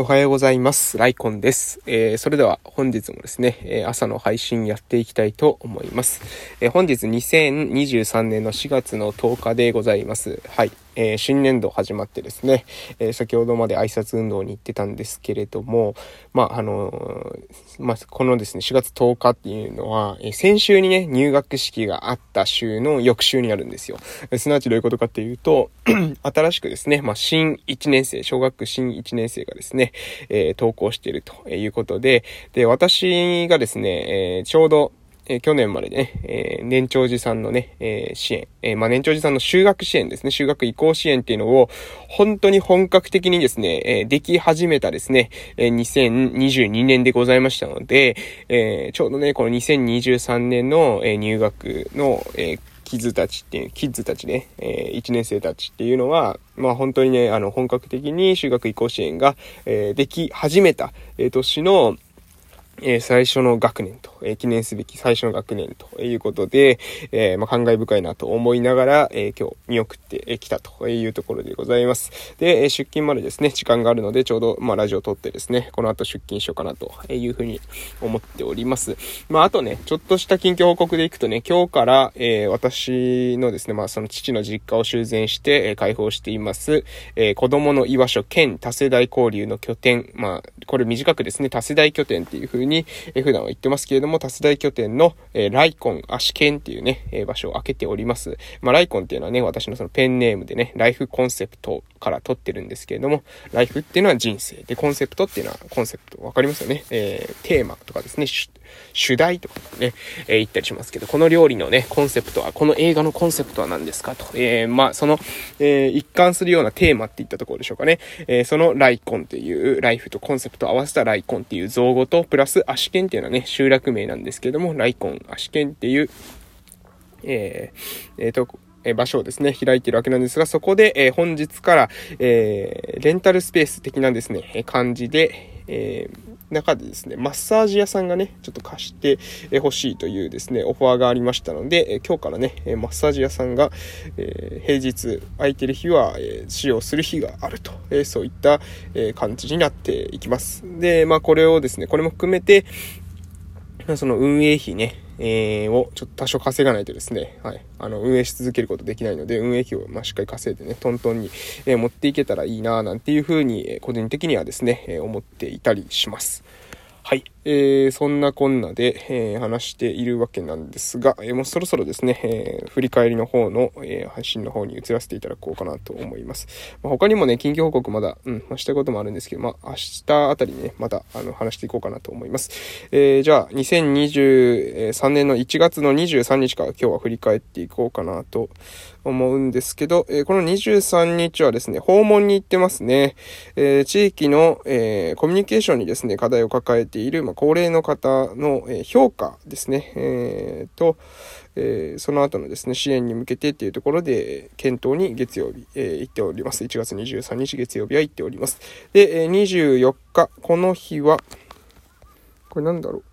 おはようございます。ライコンです。えー、それでは本日もですね、え朝の配信やっていきたいと思います。えー、本日2023年の4月の10日でございます。はい。えー、新年度始まってですね、えー、先ほどまで挨拶運動に行ってたんですけれども、まあ、あのー、まあ、このですね、4月10日っていうのは、え先週にね、入学式があった週の翌週になるんですよ。すなわちどういうことかっていうと、新しくですね、まあ、新1年生、小学新1年生がですね、え登校しているということで、で、私がですね、えちょうど、え去年までね、え、年長児さんのね、え、支援、え、まあ、年長児さんの修学支援ですね、修学移行支援っていうのを、本当に本格的にですね、えでき始めたですね、え2022年でございましたので、えちょうどね、この2023年の、え入学の、えキッズたちっていう、キッズたちね、えー、1年生たちっていうのは、まあ本当にね、あの、本格的に修学移行支援が、えー、でき始めた、えー、年の、え、最初の学年と、え、記念すべき最初の学年ということで、えー、まあ、感慨深いなと思いながら、え今日見送ってきたというところでございます。で、え出勤までですね、時間があるので、ちょうど、まあ、ラジオを撮ってですね、この後出勤しようかなというふうに思っております。まあ、あとね、ちょっとした近況報告でいくとね、今日から、え私のですね、まあ、その父の実家を修繕して、え開放しています、え子供の居場所兼多世代交流の拠点、まあ、これ短くですね、多世代拠点っていうふうに、え普段は言ってますけれども、多世代拠点の、えライコン、アシケンっていうね、え場所を開けております。まあ、ライコンっていうのはね、私のそのペンネームでね、ライフコンセプトから取ってるんですけれども、ライフっていうのは人生。で、コンセプトっていうのはコンセプト、わかりますよね？えー、テーマとかですね、主題とかね、えー、言ったりしますけど、この料理のね、コンセプトは、この映画のコンセプトは何ですかと。えー、まあ、その、えー、一貫するようなテーマって言ったところでしょうかね。えー、そのライコンっていう、ライフとコンセプトを合わせたライコンっていう造語と、プラスアシケンっていうのはね、集落名なんですけども、ライコン、アシケンっていう、えー、えー、と、え場所をですね、開いているわけなんですが、そこで、え本日から、えレンタルスペース的なですね、感じで、え中でですね、マッサージ屋さんがね、ちょっと貸してほしいというですね、オファーがありましたので、え今日からね、マッサージ屋さんが、え平日空いてる日は、え使用する日があると、えそういった、え感じになっていきます。で、まあこれをですね、これも含めて、その運営費ね、えー、をちょっと多少稼がないとですね、はい、あの、運営し続けることできないので、運営費を、ま、しっかり稼いでね、トントンに、え、持っていけたらいいななんていうふうに、個人的にはですね、え、思っていたりします。はい。えー、そんなこんなで、えー、話しているわけなんですが、えー、もうそろそろですね、え振り返りの方の、え配信の方に移らせていただこうかなと思います。まあ、他にもね、近況報告まだ、うん、まあ、したこともあるんですけど、まあ、明日あたりね、また、あの、話していこうかなと思います。えじゃあ、2023年の1月の23日から今日は振り返っていこうかなと思うんですけど、えこの23日はですね、訪問に行ってますね。え地域の、えコミュニケーションにですね、課題を抱えている、まあ、高齢の方の、え評価ですね、えー、と、えー、その後のですね、支援に向けてっていうところで、検討に月曜日、えー、行っております。1月23日月曜日は行っております。で、え、24日、この日は、これなんだろう。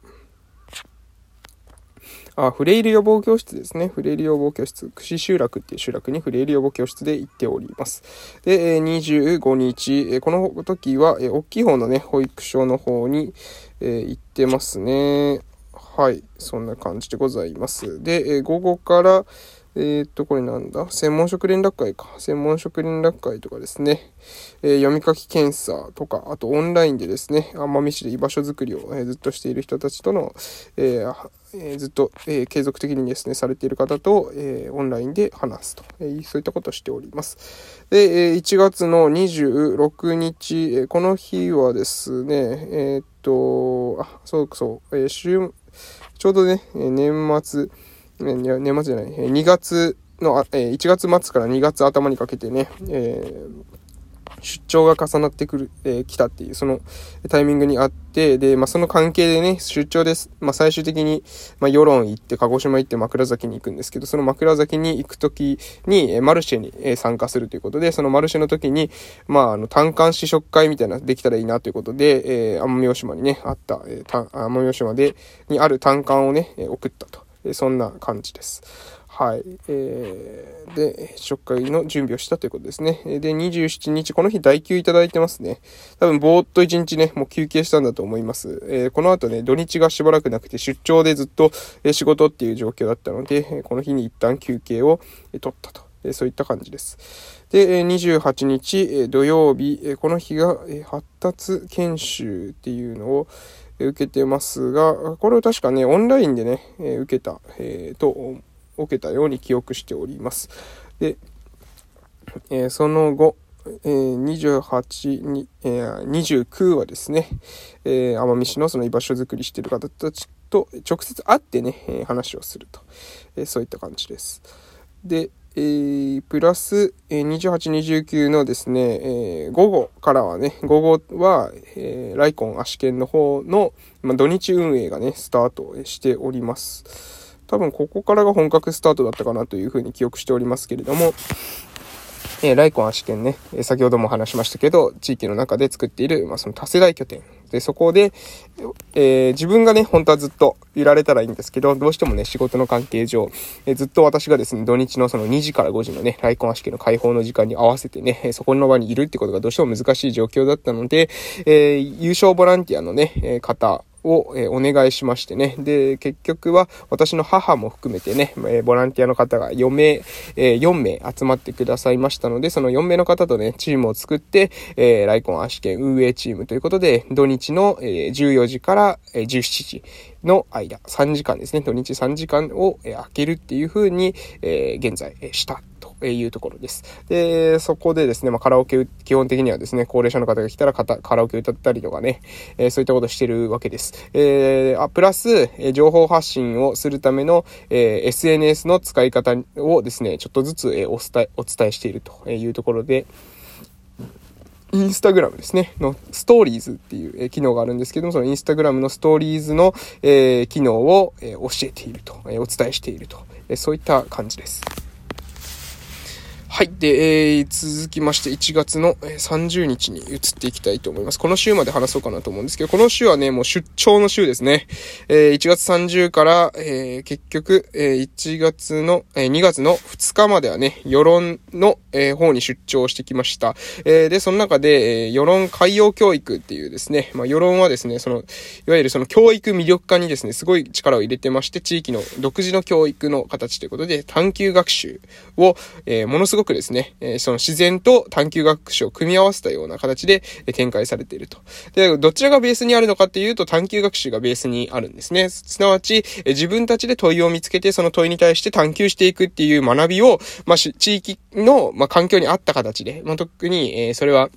あ、フレイル予防教室ですね。フレイル予防教室。串集落っていう集落にフレイル予防教室で行っております。で、25日、この時は、大きい方のね、保育所の方に、行ってますね。はい。そんな感じでございます。で、午後から、えー、っと、これなんだ？専門職連絡会か。専門職連絡会とかですね。えー、読み書き検査とか、あとオンラインでですね、奄美市で居場所づくりを、えー、ずっとしている人たちとの、ええずっと、え継続的にですね、されている方と、えオンラインで話すと、えそういったことをしております。で、え1月の26日、えこの日はですね、えっと、あ、そうそう、え週、ちょうどね、年末、年末じゃない、2月の、え1月末から2月頭にかけてね、えー出張が重なってくる、えー、来たっていう、そのタイミングにあって、で、まあ、その関係でね、出張です。まあ、最終的に、まあ、世論行って、鹿児島行って枕崎に行くんですけど、その枕崎に行くときに、えマルシェに、参加するということで、そのマルシェの時に、まあ、あの、単管試食会みたいなできたらいいなということで、えー、奄美大島にね、あった、えー、奄美大島で、にある単管をね、送ったと。そんな感じです。はい。えー、で、食会の準備をしたということですね。で、27日、この日代休いただいてますね。多分、ぼーっと1日ね、もう休憩したんだと思います。えー、この後ね、土日がしばらくなくて出張でずっと、仕事っていう状況だったので、この日に一旦休憩を、取ったと。えそういった感じです。で、28日、土曜日、この日が発達研修っていうのを、受けてますが、これを確かね、オンラインでね、受けた、えー、と受けたように記憶しております。で、え、その後、えー、28に、え、29はですね、え、奄美市のその居場所づくりしてる方たちと直接会ってね、話をすると、え、そういった感じです。で、えー、プラス、えー、28、29のですね、えー、午後からはね、午後は、えー、ライコン足剣の方の、まあ、土日運営がね、スタートしております。多分ここからが本格スタートだったかなというふうに記憶しておりますけれども、えー、ライコン足県ね、先ほども話しましたけど、地域の中で作っている、まあ、その多世代拠点。で、そこで、えー、自分がね、本当はずっといられたらいいんですけど、どうしてもね、仕事の関係上、えー、ずっと私がですね、土日のその2時から5時のね、ライコン足県の開放の時間に合わせてね、そこの場にいるってことがどうしても難しい状況だったので、えー、優勝ボランティアのね、方、を、お願いしましてね。で、結局は私の母も含めてね、ボランティアの方が4名、え4名集まってくださいましたので、その4名の方とね、チームを作って、えライコン足験運営チームということで、土日の、え14時から、え17時の間、3時間ですね、土日3時間を、開けるっていう風に、え現在、したいうところです。で、そこでですね、まあ、カラオケ、基本的にはですね、高齢者の方が来たらカラオケ歌ったりとかね、えー、そういったことしてるわけです。えー、あ、プラス、え情報発信をするための、えー、SNS の使い方をですね、ちょっとずつ、えお伝え、お伝えしているというところで、インスタグラムですね、のストーリーズっていう、機能があるんですけども、そのインスタグラムのストーリーズの、え、機能を、え教えていると、えお伝えしていると、えそういった感じです。はい。で、えー、続きまして1月の30日に移っていきたいと思います。この週まで話そうかなと思うんですけど、この週はね、もう出張の週ですね。えー、1月30から、えー、結局、えー、1月の、えー、2月の2日まではね、世論の、えー、方に出張してきました。えー、で、その中で、えー、世論海洋教育っていうですね、まあ、世論はですね、その、いわゆるその教育魅力化にですね、すごい力を入れてまして、地域の独自の教育の形ということで、探究学習を、えー、ものすごくくですね、えその自然と探究学習を組み合わせたような形で展開されていると。で、どちらがベースにあるのかっていうと探究学習がベースにあるんですね。すなわち、え自分たちで問いを見つけて、その問いに対して探求していくっていう学びを、まあ、地域の、まあ、環境に合った形で、まあ、特に、えそれは、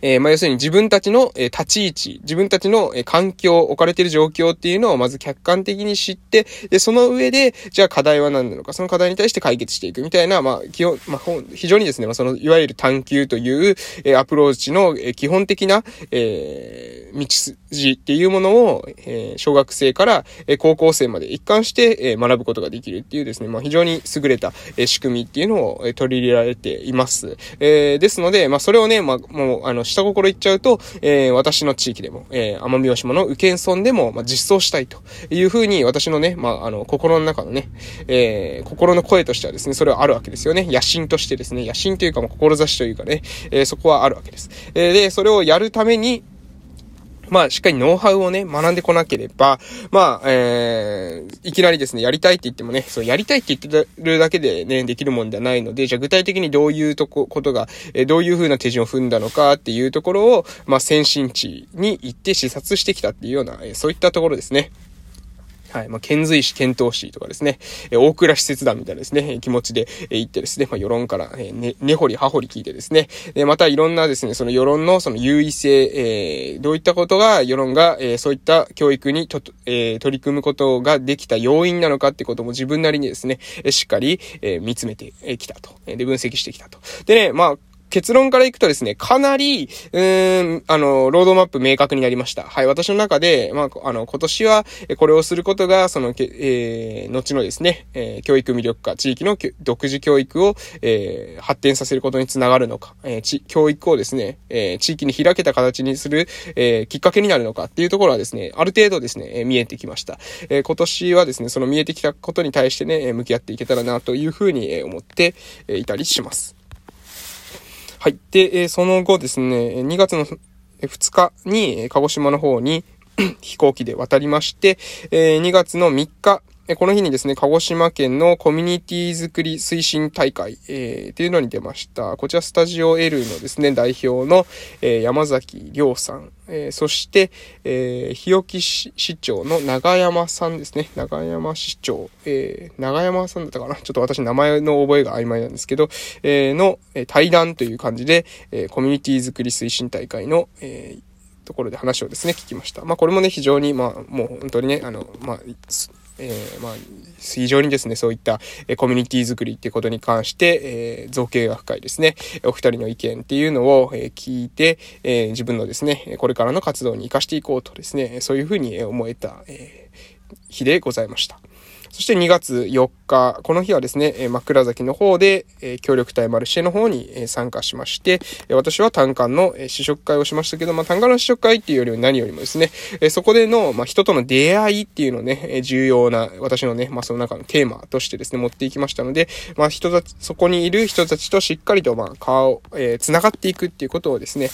えー、まあ、要するに自分たちの、え、立ち位置、自分たちの、え、環境、置かれている状況っていうのをまず客観的に知って、で、その上で、じゃあ課題は何なのか、その課題に対して解決していくみたいな、まあ、基本、まあ、非常にですね、まあ、その、いわゆる探求という、え、アプローチの、え、基本的な、えー、道筋っていうものを、えー、小学生から、え、高校生まで一貫して、え、学ぶことができるっていうですね、まあ、非常に優れた、え、仕組みっていうのを、え、取り入れられています。えー、ですので、まあ、それをね、まあ、もう、あの、下心言っちゃうと、えー、私の地域でも、えー、奄美大島の宇検村でも、まあ、実装したいというふうに、私のね、まあ、あの、心の中のね、えー、心の声としてはですね、それはあるわけですよね。野心としてですね、野心というか、もう、志というかね、えー、そこはあるわけです。えー、で、それをやるために、まあ、しっかりノウハウをね、学んでこなければ、まあ、えー、いきなりですね、やりたいって言ってもね、そう、やりたいって言ってるだけでね、できるもんではないので、じゃあ具体的にどういうとこ、ことが、えー、どういう風な手順を踏んだのかっていうところを、まあ、先進地に行って視察してきたっていうような、えー、そういったところですね。はい。まあ、遣隋使、遣唐使とかですね、え大倉使節団みたいなですね、気持ちで、え行ってですね、まあ、世論から、えね、根掘り葉掘り聞いてですね、で、またいろんなですね、その世論のその優位性、えー、どういったことが世論が、えー、そういった教育にと、えー、取り組むことができた要因なのかってことも自分なりにですね、えしっかり、え見つめてきたと。で、分析してきたと。でね、まあ、結論からいくとですね、かなり、うーん、あの、ロードマップ明確になりました。はい、私の中で、まあ、あの、今年は、これをすることが、その、えー、後のですね、えー、教育魅力化、地域の独自教育を、えー、発展させることにつながるのか、えー、教育をですね、えー、地域に開けた形にする、えー、きっかけになるのかっていうところはですね、ある程度ですね、えー、見えてきました。えー、今年はですね、その見えてきたことに対してね、向き合っていけたらなというふうに思っていたりします。はい。で、えその後ですね、2月の2日に鹿児島の方に 飛行機で渡りまして、え2月の3日、この日にですね、鹿児島県のコミュニティづくり推進大会、えー、っていうのに出ました。こちらスタジオ L のですね、代表の、えー、山崎亮さん、えー、そして、えー、日置市長の長山さんですね。長山市長、えー、長山さんだったかな？ちょっと私名前の覚えが曖昧なんですけど、えー、の、え対談という感じで、えー、コミュニティづくり推進大会の、えー、ところで話をですね、聞きました。まあ、これもね、非常に、まあ、もう本当にね、あの、まあ、えー、まあ、非常にですね、そういった、えコミュニティ作りっていうことに関して、えー、造形が深いですね、お二人の意見っていうのを、え聞いて、え自分のですね、これからの活動に活かしていこうとですね、そういうふうに思えた、え日でございました。そして2月4日、この日はですね、枕崎の方で、協力隊マルシェの方に、参加しまして、私は単館の、試食会をしましたけど、まあ、単館の試食会っていうよりも何よりもですね、そこでの、まあ、人との出会いっていうのをね、重要な、私のね、まあ、その中のテーマとしてですね、持っていきましたので、まあ、人たち、そこにいる人たちとしっかりと、まあ、顔、えー、繋がっていくっていうことをですね、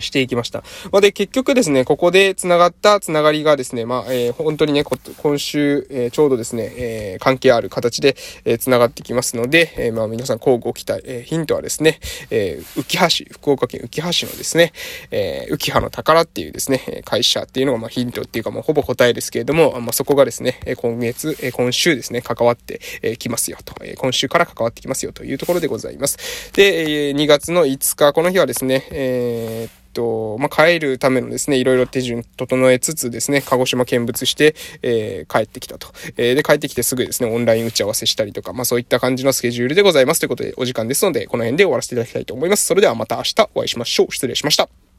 していきました。まあ、で、結局ですね、ここで繋がった繋がりがですね、まあ、えー、本当にね、今週、えー、ちょうどですね、えー、関係ある形で、えー、繋がってきますので、えー、まあ、皆さん、交互期待。えー、ヒントはですね、えー、浮橋、福岡県浮橋のですね、えー、浮葉の宝っていうですね、会社っていうのが、まあ、ヒントっていうか、もうほぼ答えですけれども、まあ、そこがですね、今月、え今週ですね、関わってきますよと、え今週から関わってきますよというところでございます。で、えー、2月の5日、この日はですね、えーと、まあ、帰るためのですね、いろいろ手順整えつつですね、鹿児島見物して、えー、帰ってきたと。えー、で、帰ってきてすぐですね、オンライン打ち合わせしたりとか、まあ、そういった感じのスケジュールでございます。ということで、お時間ですので、この辺で終わらせていただきたいと思います。それではまた明日お会いしましょう。失礼しました。